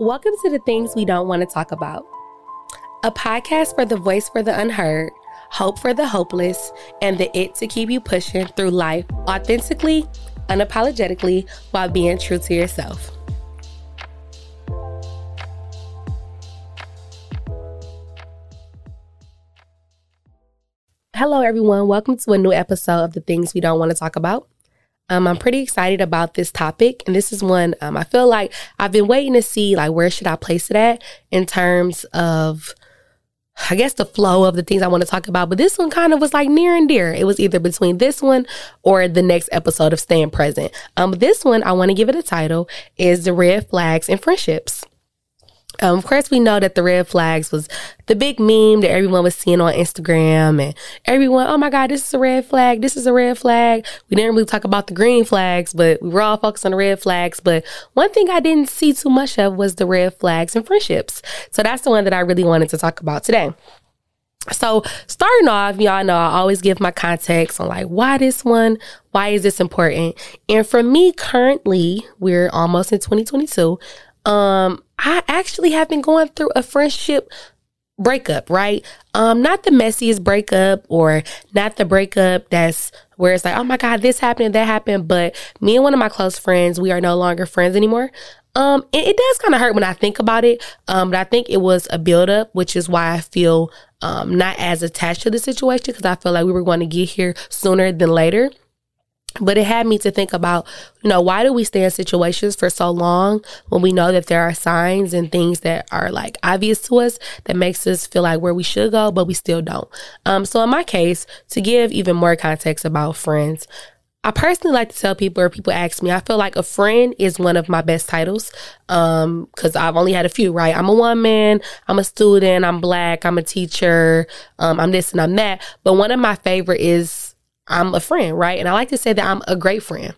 Welcome to the things we don't want to talk about. A podcast for the voice for the unheard, hope for the hopeless, and the it to keep you pushing through life authentically, unapologetically, while being true to yourself. Hello, everyone. Welcome to a new episode of The Things We Don't Want to Talk About. Um, I'm pretty excited about this topic, and this is one um, I feel like I've been waiting to see like where should I place it at in terms of, I guess the flow of the things I want to talk about. But this one kind of was like near and dear. It was either between this one or the next episode of Staying Present. Um, this one I want to give it a title is the red flags in friendships. Um, of course, we know that the red flags was the big meme that everyone was seeing on Instagram and everyone, oh my God, this is a red flag. This is a red flag. We didn't really talk about the green flags, but we were all focused on the red flags. But one thing I didn't see too much of was the red flags and friendships. So that's the one that I really wanted to talk about today. So starting off, y'all know I always give my context on like why this one, why is this important? And for me currently, we're almost in 2022. Um, I actually have been going through a friendship breakup, right? Um, not the messiest breakup or not the breakup that's where it's like, oh my God, this happened, that happened. But me and one of my close friends, we are no longer friends anymore. Um, it, it does kind of hurt when I think about it. Um, but I think it was a buildup, which is why I feel um not as attached to the situation because I feel like we were going to get here sooner than later. But it had me to think about, you know, why do we stay in situations for so long when we know that there are signs and things that are like obvious to us that makes us feel like where we should go, but we still don't. Um, so in my case, to give even more context about friends, I personally like to tell people, or people ask me, I feel like a friend is one of my best titles. Um, cause I've only had a few, right? I'm a woman, I'm a student, I'm black, I'm a teacher, um, I'm this and I'm that. But one of my favorite is I'm a friend, right? And I like to say that I'm a great friend.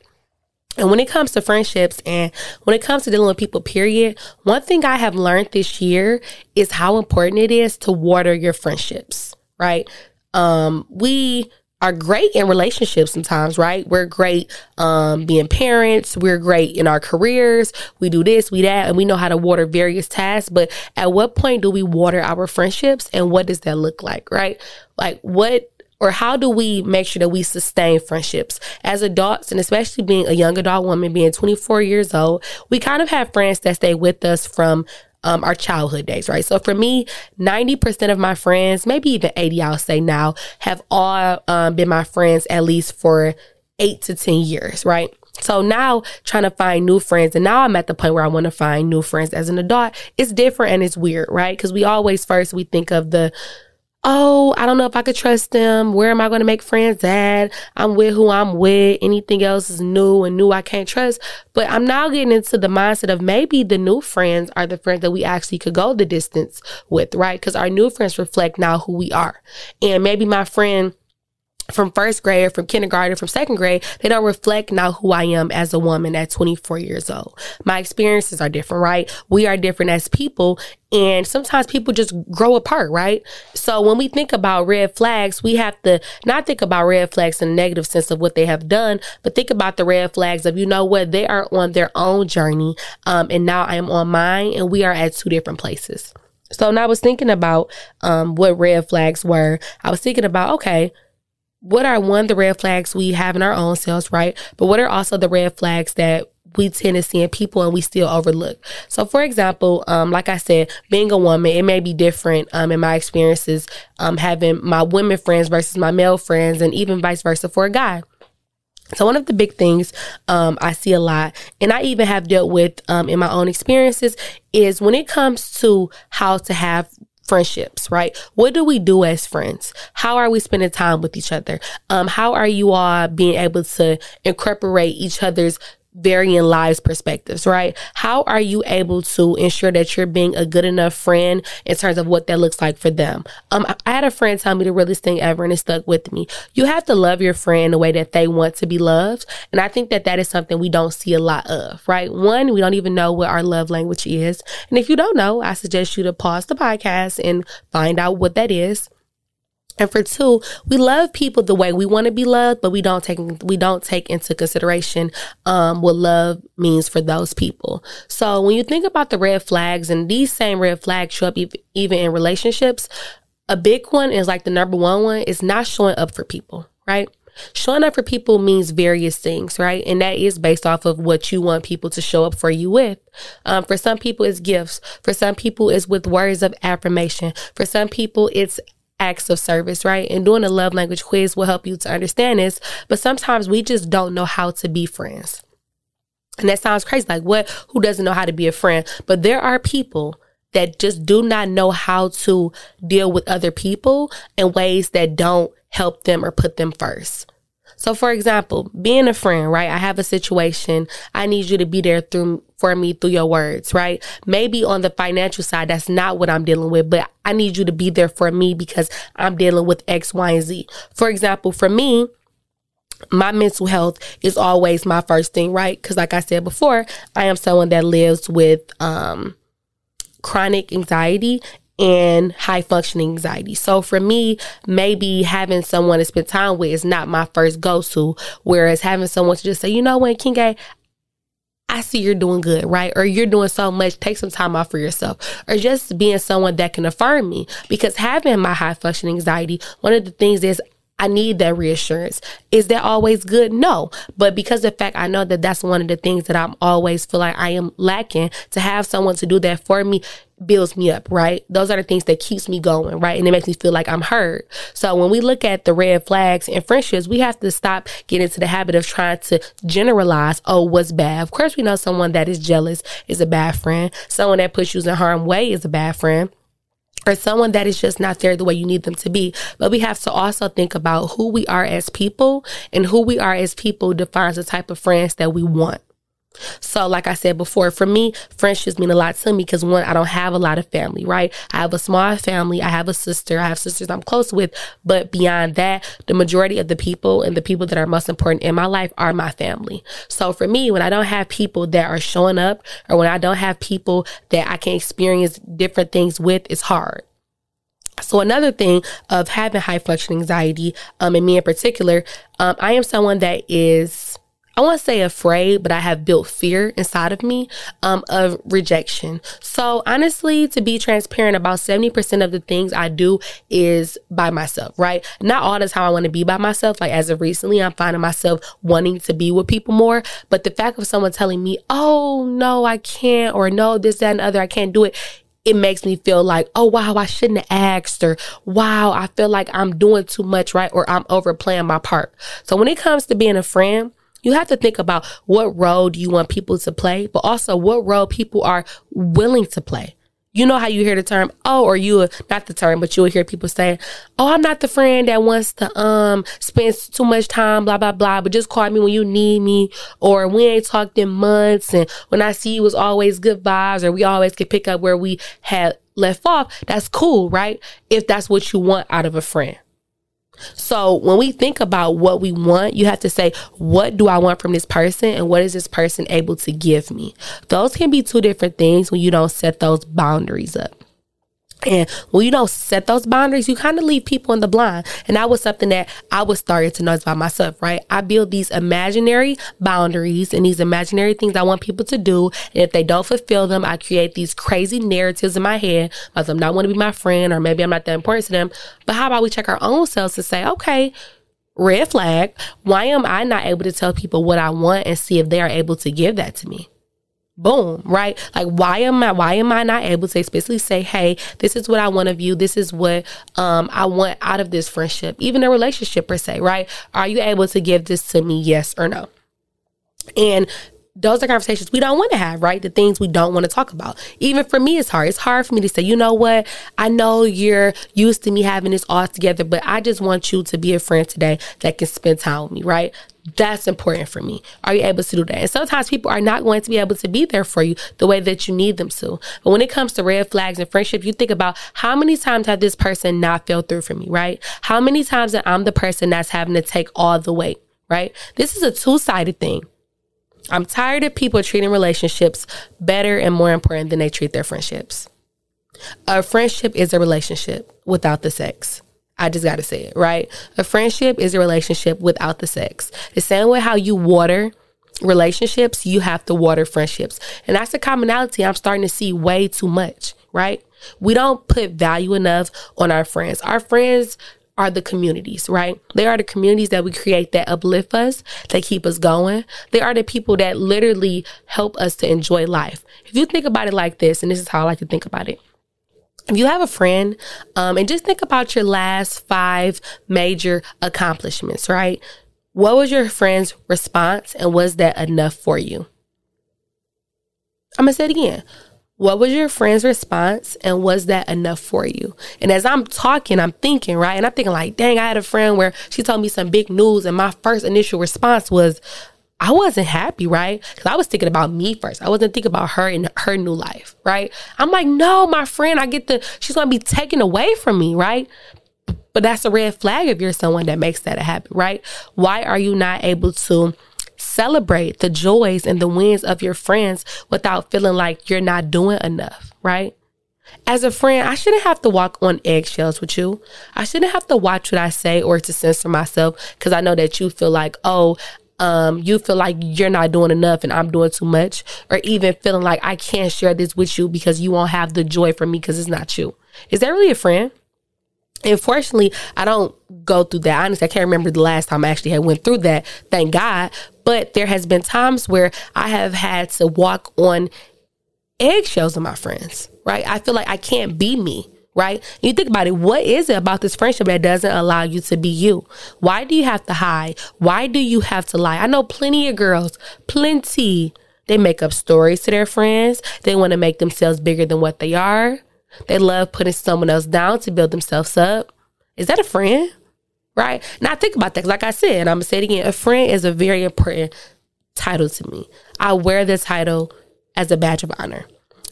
And when it comes to friendships and when it comes to dealing with people, period, one thing I have learned this year is how important it is to water your friendships, right? Um, we are great in relationships sometimes, right? We're great um, being parents. We're great in our careers. We do this, we that, and we know how to water various tasks. But at what point do we water our friendships and what does that look like, right? Like, what or how do we make sure that we sustain friendships as adults and especially being a young adult woman being 24 years old we kind of have friends that stay with us from um, our childhood days right so for me 90% of my friends maybe even 80 i'll say now have all um, been my friends at least for eight to 10 years right so now trying to find new friends and now I'm at the point where I want to find new friends as an adult. It's different and it's weird, right? Because we always first we think of the oh, I don't know if I could trust them. Where am I going to make friends at? I'm with who I'm with. Anything else is new and new I can't trust. But I'm now getting into the mindset of maybe the new friends are the friends that we actually could go the distance with, right? Because our new friends reflect now who we are. And maybe my friend from first grade, from kindergarten, from second grade, they don't reflect now who I am as a woman at 24 years old. My experiences are different, right? We are different as people. And sometimes people just grow apart, right? So when we think about red flags, we have to not think about red flags in a negative sense of what they have done, but think about the red flags of, you know what, they are on their own journey. Um, and now I am on mine and we are at two different places. So when I was thinking about um, what red flags were, I was thinking about, okay, what are one the red flags we have in our own selves, right? But what are also the red flags that we tend to see in people and we still overlook. So, for example, um, like I said, being a woman, it may be different um, in my experiences, um, having my women friends versus my male friends, and even vice versa for a guy. So one of the big things um, I see a lot, and I even have dealt with um, in my own experiences, is when it comes to how to have friendships, right? What do we do as friends? How are we spending time with each other? Um, how are you all being able to incorporate each other's varying lives perspectives, right? How are you able to ensure that you're being a good enough friend in terms of what that looks like for them? Um, I had a friend tell me the realest thing ever and it stuck with me. You have to love your friend the way that they want to be loved. And I think that that is something we don't see a lot of, right? One, we don't even know what our love language is. And if you don't know, I suggest you to pause the podcast and find out what that is. And for two, we love people the way we want to be loved, but we don't take we don't take into consideration um, what love means for those people. So when you think about the red flags, and these same red flags show up even in relationships, a big one is like the number one one is not showing up for people, right? Showing up for people means various things, right? And that is based off of what you want people to show up for you with. Um, for some people, it's gifts. For some people, it's with words of affirmation. For some people, it's acts of service, right? And doing a love language quiz will help you to understand this. But sometimes we just don't know how to be friends. And that sounds crazy. Like, what? Who doesn't know how to be a friend? But there are people that just do not know how to deal with other people in ways that don't help them or put them first. So for example, being a friend, right? I have a situation. I need you to be there through for me through your words, right? Maybe on the financial side, that's not what I'm dealing with, but I need you to be there for me because I'm dealing with X, Y, and Z. For example, for me, my mental health is always my first thing, right? Because like I said before, I am someone that lives with um chronic anxiety and high functioning anxiety. So for me, maybe having someone to spend time with is not my first go to. Whereas having someone to just say, you know what, King I see you're doing good, right? Or you're doing so much. Take some time off for yourself. Or just being someone that can affirm me. Because having my high functioning anxiety, one of the things is I need that reassurance. Is that always good? No. But because the fact I know that that's one of the things that I'm always feel like I am lacking to have someone to do that for me builds me up, right? Those are the things that keeps me going, right? And it makes me feel like I'm heard. So when we look at the red flags in friendships, we have to stop getting into the habit of trying to generalize, oh, what's bad? Of course, we know someone that is jealous is a bad friend. Someone that puts you in harm way is a bad friend or someone that is just not there the way you need them to be. But we have to also think about who we are as people and who we are as people defines the type of friends that we want. So, like I said before, for me, friendships mean a lot to me because one, I don't have a lot of family, right? I have a small family. I have a sister. I have sisters I'm close with. But beyond that, the majority of the people and the people that are most important in my life are my family. So, for me, when I don't have people that are showing up or when I don't have people that I can experience different things with, it's hard. So another thing of having high functioning anxiety, um, and me in particular, um, I am someone that is I want to say afraid, but I have built fear inside of me um, of rejection. So honestly, to be transparent, about 70% of the things I do is by myself, right? Not all the time I want to be by myself. Like as of recently, I'm finding myself wanting to be with people more. But the fact of someone telling me, oh, no, I can't, or no, this, that, and other, I can't do it, it makes me feel like, oh, wow, I shouldn't have asked, or wow, I feel like I'm doing too much, right? Or I'm overplaying my part. So when it comes to being a friend, you have to think about what role do you want people to play, but also what role people are willing to play. You know how you hear the term, oh, or you not the term, but you'll hear people say, Oh, I'm not the friend that wants to um spend too much time, blah, blah, blah, but just call me when you need me, or we ain't talked in months, and when I see you it's always good vibes, or we always can pick up where we had left off. That's cool, right? If that's what you want out of a friend. So when we think about what we want, you have to say, what do I want from this person and what is this person able to give me? Those can be two different things when you don't set those boundaries up. And when you don't set those boundaries, you kind of leave people in the blind. And that was something that I was starting to notice by myself, right? I build these imaginary boundaries and these imaginary things I want people to do. And if they don't fulfill them, I create these crazy narratives in my head because I'm not want to be my friend or maybe I'm not that important to them. But how about we check our own selves to say, okay, red flag, why am I not able to tell people what I want and see if they are able to give that to me? Boom right like why am i why am i not able to explicitly say hey this is what i want of you this is what um i want out of this friendship even a relationship per se right are you able to give this to me yes or no and those are conversations we don't want to have, right? The things we don't want to talk about. Even for me, it's hard. It's hard for me to say, you know what? I know you're used to me having this all together, but I just want you to be a friend today that can spend time with me, right? That's important for me. Are you able to do that? And sometimes people are not going to be able to be there for you the way that you need them to. But when it comes to red flags and friendship, you think about how many times have this person not fell through for me, right? How many times that I'm the person that's having to take all the weight, right? This is a two sided thing. I'm tired of people treating relationships better and more important than they treat their friendships. A friendship is a relationship without the sex. I just got to say it, right? A friendship is a relationship without the sex. The same way how you water relationships, you have to water friendships. And that's a commonality I'm starting to see way too much, right? We don't put value enough on our friends. Our friends are the communities, right? They are the communities that we create that uplift us, that keep us going. They are the people that literally help us to enjoy life. If you think about it like this, and this is how I like to think about it. If you have a friend, um, and just think about your last five major accomplishments, right? What was your friend's response, and was that enough for you? I'm gonna say it again. What was your friend's response and was that enough for you? And as I'm talking, I'm thinking, right? And I'm thinking, like, dang, I had a friend where she told me some big news, and my first initial response was, I wasn't happy, right? Because I was thinking about me first. I wasn't thinking about her and her new life, right? I'm like, no, my friend, I get the, she's gonna be taken away from me, right? But that's a red flag if you're someone that makes that a habit, right? Why are you not able to celebrate the joys and the wins of your friends without feeling like you're not doing enough, right? As a friend, I shouldn't have to walk on eggshells with you. I shouldn't have to watch what I say or to censor myself because I know that you feel like, oh, um, you feel like you're not doing enough and I'm doing too much, or even feeling like I can't share this with you because you won't have the joy from me because it's not you. Is that really a friend? Unfortunately, I don't go through that. Honestly, I can't remember the last time I actually had went through that. Thank God. But there has been times where I have had to walk on eggshells with my friends, right? I feel like I can't be me, right? You think about it, what is it about this friendship that doesn't allow you to be you? Why do you have to hide? Why do you have to lie? I know plenty of girls, plenty. They make up stories to their friends. They want to make themselves bigger than what they are. They love putting someone else down to build themselves up. Is that a friend? Right? Now think about that. Like I said, I'm gonna say it again. A friend is a very important title to me. I wear the title as a badge of honor.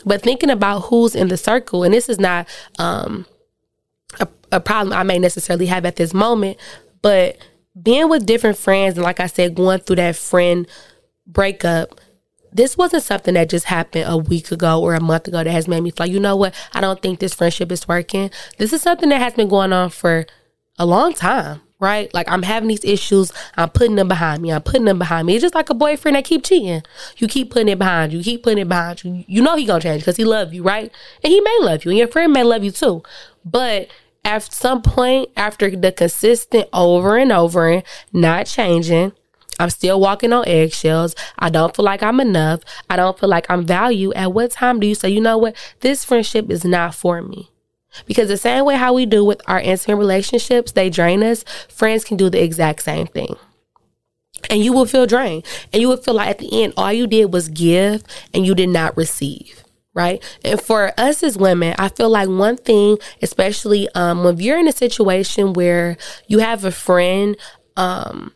But thinking about who's in the circle, and this is not um, a, a problem I may necessarily have at this moment, but being with different friends and like I said, going through that friend breakup this wasn't something that just happened a week ago or a month ago that has made me feel like, you know what, I don't think this friendship is working. This is something that has been going on for a long time, right? Like I'm having these issues, I'm putting them behind me, I'm putting them behind me. It's just like a boyfriend that keep cheating. You keep putting it behind you, keep putting it behind you. You know he gonna change because he love you, right? And he may love you, and your friend may love you too. But at some point, after the consistent over and over and not changing, I'm still walking on eggshells. I don't feel like I'm enough. I don't feel like I'm valued. At what time do you say, you know what? This friendship is not for me. Because the same way how we do with our intimate relationships, they drain us, friends can do the exact same thing. And you will feel drained. And you will feel like at the end, all you did was give and you did not receive. Right. And for us as women, I feel like one thing, especially um, when you're in a situation where you have a friend um,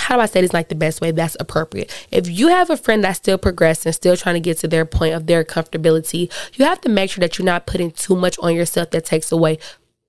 how do I say this like the best way that's appropriate? If you have a friend that's still progressing, still trying to get to their point of their comfortability, you have to make sure that you're not putting too much on yourself that takes away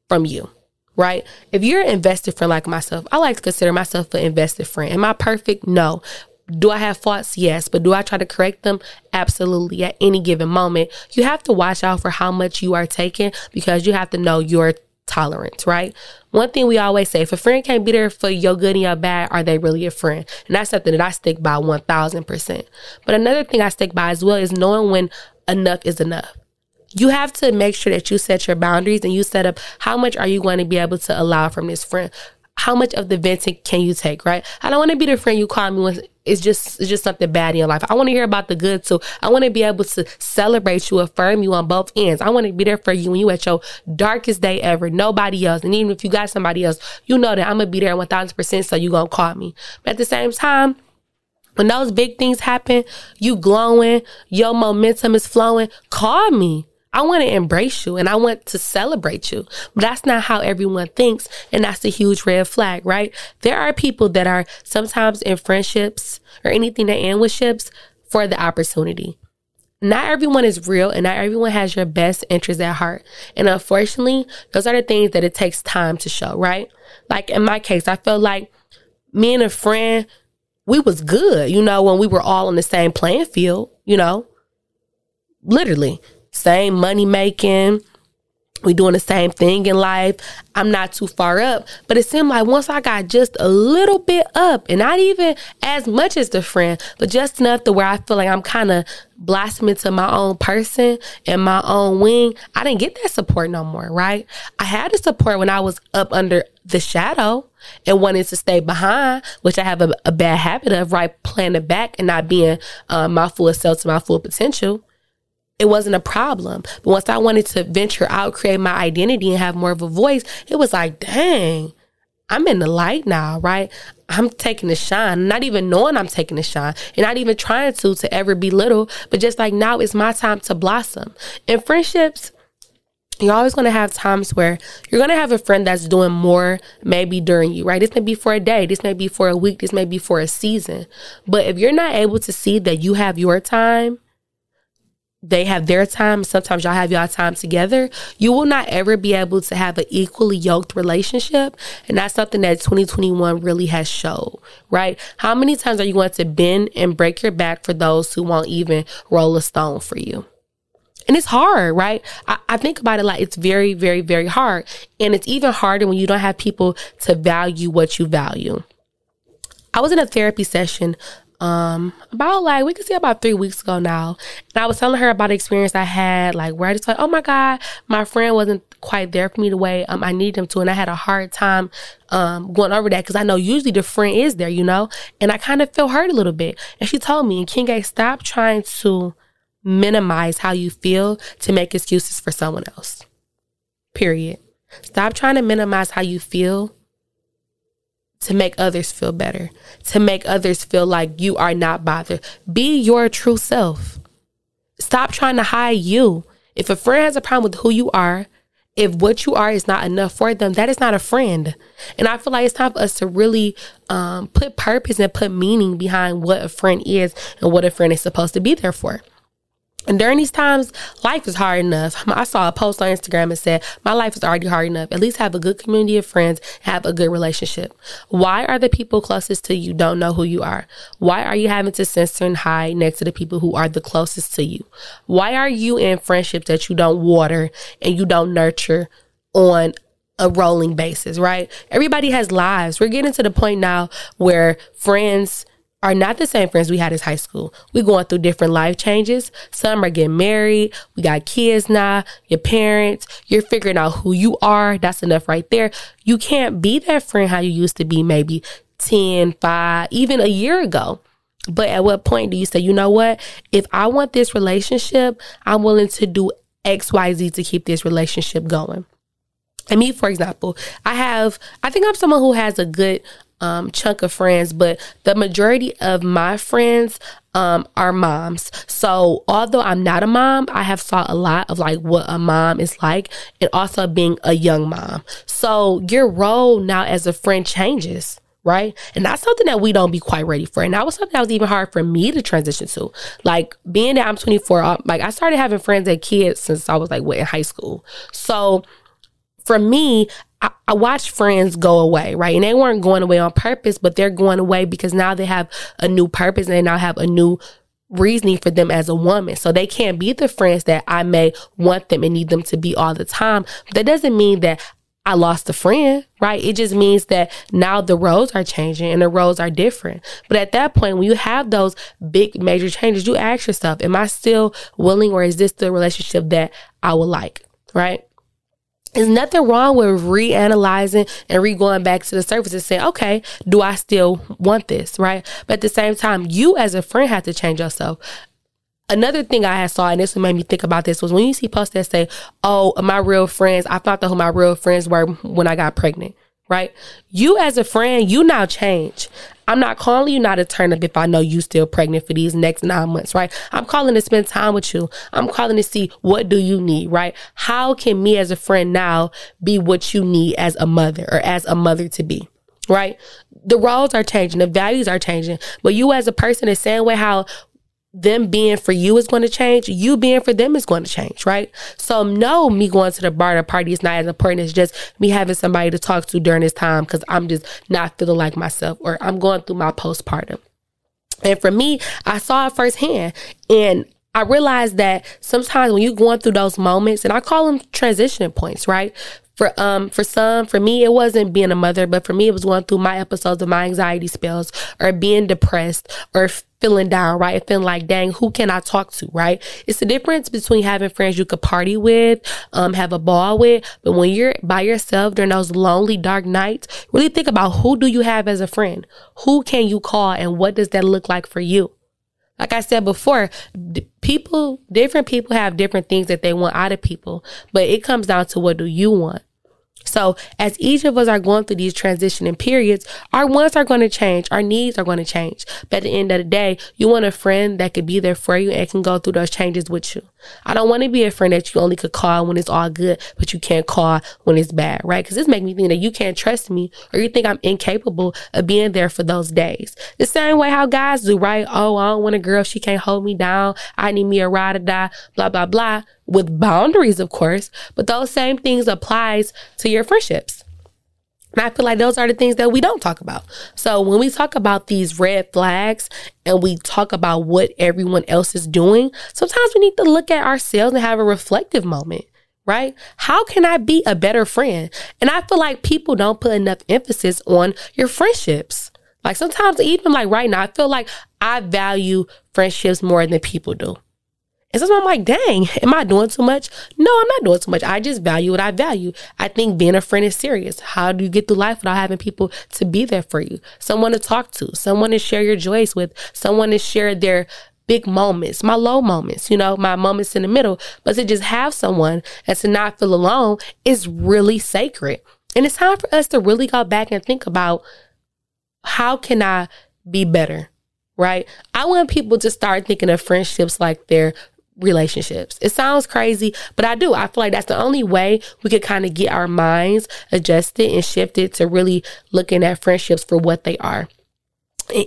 from you. Right? If you're an invested friend like myself, I like to consider myself an invested friend. Am I perfect? No. Do I have faults? Yes. But do I try to correct them? Absolutely. At any given moment, you have to watch out for how much you are taking because you have to know your tolerance, right? One thing we always say, if a friend can't be there for your good and your bad, are they really a friend? And that's something that I stick by 1000%. But another thing I stick by as well is knowing when enough is enough. You have to make sure that you set your boundaries and you set up how much are you going to be able to allow from this friend how much of the venting can you take, right? I don't want to be the friend you call me when it's just it's just something bad in your life. I want to hear about the good too. I want to be able to celebrate you, affirm you on both ends. I want to be there for you when you at your darkest day ever. Nobody else. And even if you got somebody else, you know that I'm gonna be there one thousand percent. So you gonna call me. But at the same time, when those big things happen, you glowing, your momentum is flowing. Call me. I want to embrace you and I want to celebrate you. But that's not how everyone thinks. And that's a huge red flag, right? There are people that are sometimes in friendships or anything that end with ships for the opportunity. Not everyone is real and not everyone has your best interests at heart. And unfortunately, those are the things that it takes time to show, right? Like in my case, I felt like me and a friend, we was good, you know, when we were all on the same playing field, you know, literally same money making, we doing the same thing in life. I'm not too far up. But it seemed like once I got just a little bit up, and not even as much as the friend, but just enough to where I feel like I'm kind of blossoming to my own person and my own wing, I didn't get that support no more, right? I had the support when I was up under the shadow and wanted to stay behind, which I have a, a bad habit of, right? Playing back and not being um, my full self to my full potential it wasn't a problem. But once I wanted to venture out, create my identity and have more of a voice, it was like, dang, I'm in the light now, right? I'm taking the shine, not even knowing I'm taking the shine and not even trying to to ever be little, but just like now it's my time to blossom. And friendships, you're always going to have times where you're going to have a friend that's doing more maybe during you, right? This may be for a day, this may be for a week, this may be for a season. But if you're not able to see that you have your time, they have their time. Sometimes y'all have y'all time together. You will not ever be able to have an equally yoked relationship. And that's something that 2021 really has showed, right? How many times are you going to bend and break your back for those who won't even roll a stone for you? And it's hard, right? I, I think about it like it's very, very, very hard. And it's even harder when you don't have people to value what you value. I was in a therapy session um about like we could say about three weeks ago now. And i was telling her about the experience i had like where i just like oh my god my friend wasn't quite there for me the way um, i needed him to. And i had a hard time um going over that because i know usually the friend is there you know? And i kind of felt hurt a little bit. And she told me and Nkenge stop trying to minimize how you feel to make excuses for someone else. Period. Stop trying to minimize how you feel to make others feel better, to make others feel like you are not bothered. Be your true self. Stop trying to hide you. If a friend has a problem with who you are, if what you are is not enough for them, that is not a friend. And I feel like it's time for us to really um, put purpose and put meaning behind what a friend is and what a friend is supposed to be there for. And during these times, life is hard enough. I saw a post on Instagram and said, My life is already hard enough. At least have a good community of friends, have a good relationship. Why are the people closest to you don't know who you are? Why are you having to censor and hide next to the people who are the closest to you? Why are you in friendships that you don't water and you don't nurture on a rolling basis, right? Everybody has lives. We're getting to the point now where friends are not the same friends we had as high school. We're going through different life changes. Some are getting married. We got kids now, your parents. You're figuring out who you are. That's enough right there. You can't be that friend how you used to be maybe 10, 5, even a year ago. But at what point do you say, you know what? If I want this relationship, I'm willing to do XYZ to keep this relationship going. And me, for example, I have, I think I'm someone who has a good um, chunk of friends, but the majority of my friends um, are moms. So although I'm not a mom, I have saw a lot of like what a mom is like, and also being a young mom. So your role now as a friend changes right? And that's something that we don't be quite ready for. And that was something that was even hard for me to transition to. Like being that I'm 24, uh, like I started having friends and kids since I was like what in high school. So for me, I, I watched friends go away, right? And they weren't going away on purpose, but they're going away because now they have a new purpose and they now have a new reasoning for them as a woman. So they can't be the friends that I may want them and need them to be all the time. But that doesn't mean that I lost a friend, right? It just means that now the roles are changing and the roles are different. But at that point, when you have those big major changes, you ask yourself, am I still willing or is this the relationship that I would like, right? There's nothing wrong with reanalyzing and re going back to the surface and saying, okay, do I still want this? Right. But at the same time, you as a friend have to change yourself. Another thing I had saw, and this made me think about this, was when you see posts that say, oh, my real friends, I found out who my real friends were when I got pregnant right? You as a friend, you now change. I'm not calling you not to turn up if I know you still pregnant for these next nine months, right? I'm calling to spend time with you. I'm calling to see what do you need, right? How can me as a friend now be what you need as a mother or as a mother to be, right? The roles are changing, the values are changing, but you as a person, the same way how them being for you is going to change, you being for them is going to change, right? So no, me going to the bar to party is not as important as just me having somebody to talk to during this time because I'm just not feeling like myself or I'm going through my postpartum. And for me, I saw it firsthand and I realized that sometimes when you're going through those moments, and I call them transition points, right? For um for some, for me, it wasn't being a mother, but for me, it was going through my episodes of my anxiety spells or being depressed or feeling down, right? Feeling like, dang, who can I talk to, right? It's the difference between having friends you could party with, um, have a ball with, but when you're by yourself during those lonely, dark nights, really think about who do you have as a friend? Who can you call and what does that look like for you? Like I said before, people, different people have different things that they want out of people, but it comes down to what do you want? So, as each of us are going through these transitioning periods, our wants are going to change, our needs are going to change. But at the end of the day, you want a friend that could be there for you and can go through those changes with you. I don't want to be a friend that you only could call when it's all good, but you can't call when it's bad, right? Because this makes me think that you can't trust me or you think I'm incapable of being there for those days. The same way how guys do, right? Oh, I don't want a girl. She can't hold me down. I need me a ride or die, blah, blah, blah with boundaries, of course, but those same things applies to your friendships. And I feel like those are the things that we don't talk about. So when we talk about these red flags and we talk about what everyone else is doing, sometimes we need to look at ourselves and have a reflective moment, right? How can I be a better friend? And I feel like people don't put enough emphasis on your friendships. Like sometimes even like right now, I feel like I value friendships more than people do. And sometimes I'm like, dang, am I doing too much? No, I'm not doing too much. I just value what I value. I think being a friend is serious. How do you get through life without having people to be there for you? Someone to talk to, someone to share your joys with, someone to share their big moments, my low moments, you know, my moments in the middle. But to just have someone and to not feel alone is really sacred. And it's time for us to really go back and think about how can I be better? right? I want people to start thinking of friendships like they're relationships. It sounds crazy, but I do. I feel like that's the only way we could kind of get our minds adjusted and shifted to really looking at friendships for what they are.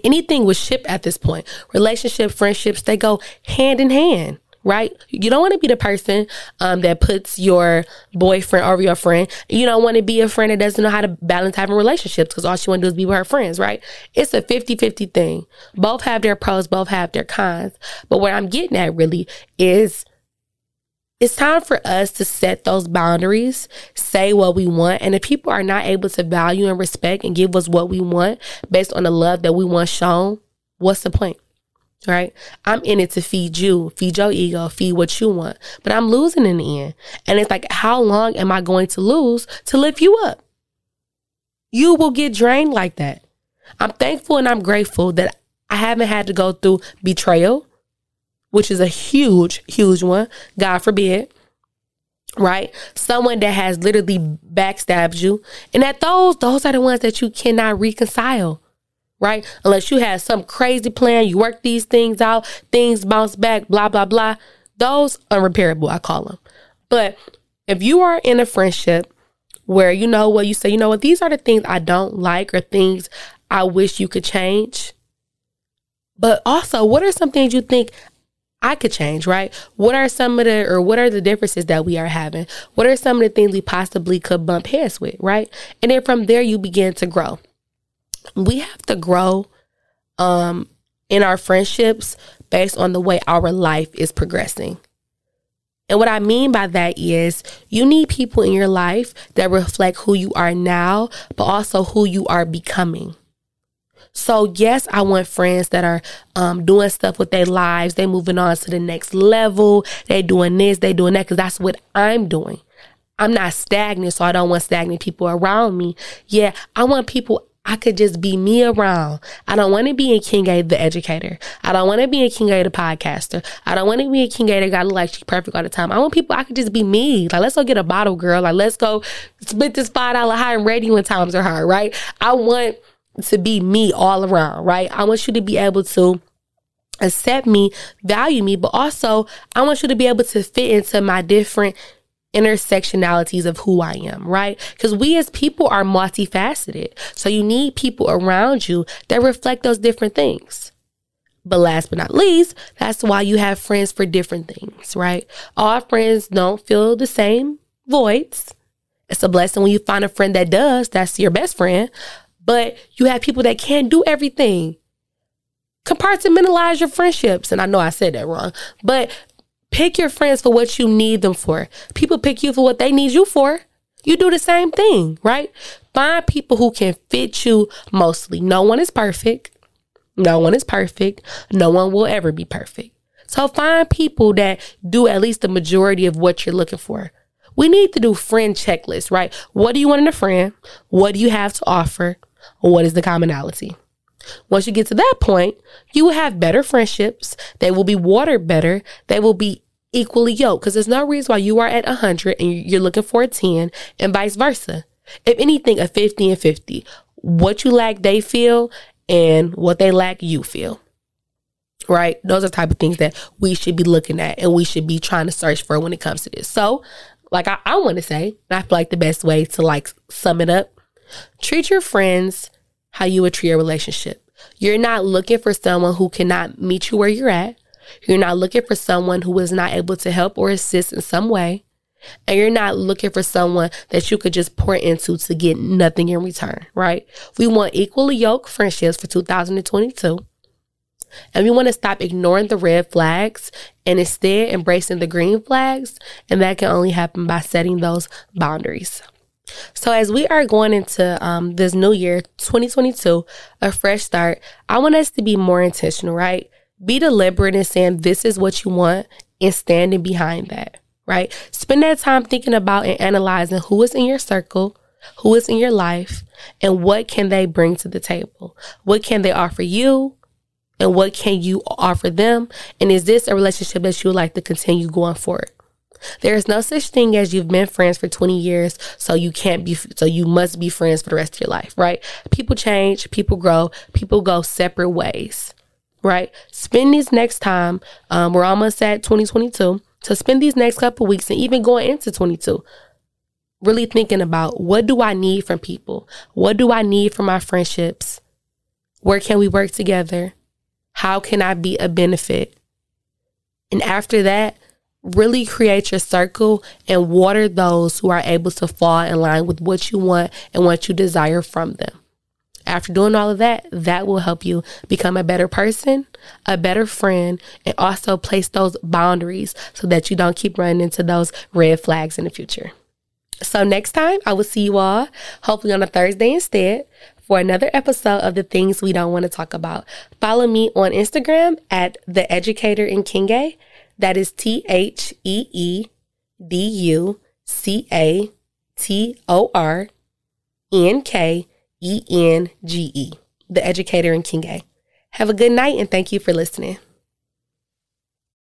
Anything with ship at this point, relationship, friendships, they go hand in hand right? You don't want to be the person um, that puts your boyfriend over your friend. You don't want to be a friend that doesn't know how to balance having relationships because all she want to do is be with her friends, right? It's a 50 50 thing. Both have their pros, both have their cons. But what I'm getting at really is it's time for us to set those boundaries, say what we want. And if people are not able to value and respect and give us what we want based on the love that we want shown, what's the point? Right? I'm in it to feed you, feed your ego, feed what you want, but I'm losing in the end. And it's like, how long am I going to lose to lift you up? You will get drained like that. I'm thankful and I'm grateful that I haven't had to go through betrayal, which is a huge, huge one. God forbid. Right? Someone that has literally backstabbed you. And that those, those are the ones that you cannot reconcile right? Unless you have some crazy plan, you work these things out, things bounce back, blah, blah, blah. Those unrepairable, I call them. But if you are in a friendship where you know what you say, you know what, these are the things I don't like or things I wish you could change. But also, what are some things you think I could change, right? What are some of the, or what are the differences that we are having? What are some of the things we possibly could bump heads with, right? And then from there, you begin to grow we have to grow um, in our friendships based on the way our life is progressing. And what I mean by that is you need people in your life that reflect who you are now, but also who you are becoming. So yes, I want friends that are um, doing stuff with their lives. They moving on to the next level. They doing this, they doing that, because that's what I'm doing. I'm not stagnant, so I don't want stagnant people around me. Yeah, I want people I could just be me around. I don't want to be a Nkenge the educator. I don't want to be a Nkenge the podcaster. I don't want to be a Nkenge that got like she's perfect all the time. I want people I could just be me. Like let's go get a bottle, girl. Like let's go split this five dollar high and ready when times are hard, right? I want to be me all around, right? I want you to be able to accept me, value me, but also I want you to be able to fit into my different intersectionalities of who I am, right? Because we as people are multifaceted. So you need people around you that reflect those different things. But last but not least, that's why you have friends for different things, right? All friends don't fill the same voids. It's a blessing when you find a friend that does. That's your best friend. But you have people that can't do everything. Compartmentalize your friendships. And I know I said that wrong, but pick your friends for what you need them for. People pick you for what they need you for. You do the same thing, right? Find people who can fit you mostly. No one is perfect. No one is perfect. No one will ever be perfect. So find people that do at least the majority of what you're looking for. We need to do friend checklists, right? What do you want in a friend? What do you have to offer? What is the commonality? Once you get to that point, you will have better friendships. They will be watered better. They will be equally yoked because there's no reason why you are at 100 and you're looking for a 10 and vice versa. If anything, a 50 and 50. What you lack, they feel, and what they lack, you feel. Right? Those are the type of things that we should be looking at and we should be trying to search for when it comes to this. So, like I, I want to say, I feel like the best way to like sum it up, treat your friends how you would treat a relationship. You're not looking for someone who cannot meet you where you're at. You're not looking for someone who is not able to help or assist in some way. And you're not looking for someone that you could just pour into to get nothing in return, right? We want equally yoked friendships for 2022. And we want to stop ignoring the red flags and instead embracing the green flags. And that can only happen by setting those boundaries. So, as we are going into um, this new year, 2022, a fresh start, I want us to be more intentional, right? Be deliberate in saying this is what you want and standing behind that, right? Spend that time thinking about and analyzing who is in your circle, who is in your life, and what can they bring to the table? What can they offer you? And what can you offer them? And is this a relationship that you would like to continue going forward? There is no such thing as you've been friends for 20 years, so you can't be, so you must be friends for the rest of your life, right? People change, people grow, people go separate ways, right? Spend these next time, um, we're almost at 2022, so spend these next couple weeks and even going into 22 really thinking about what do I need from people? What do I need from my friendships? Where can we work together? How can I be a benefit? And after that, really create your circle and water those who are able to fall in line with what you want and what you desire from them. After doing all of that, that will help you become a better person, a better friend, and also place those boundaries so that you don't keep running into those red flags in the future. So, next time, I will see you all, hopefully on a Thursday instead, for another episode of the things we don't want to talk about. Follow me on Instagram at the educator Nkenge that is T H E E D U C A T O R N K E N G E, the educator Nkenge. Have a good night and thank you for listening.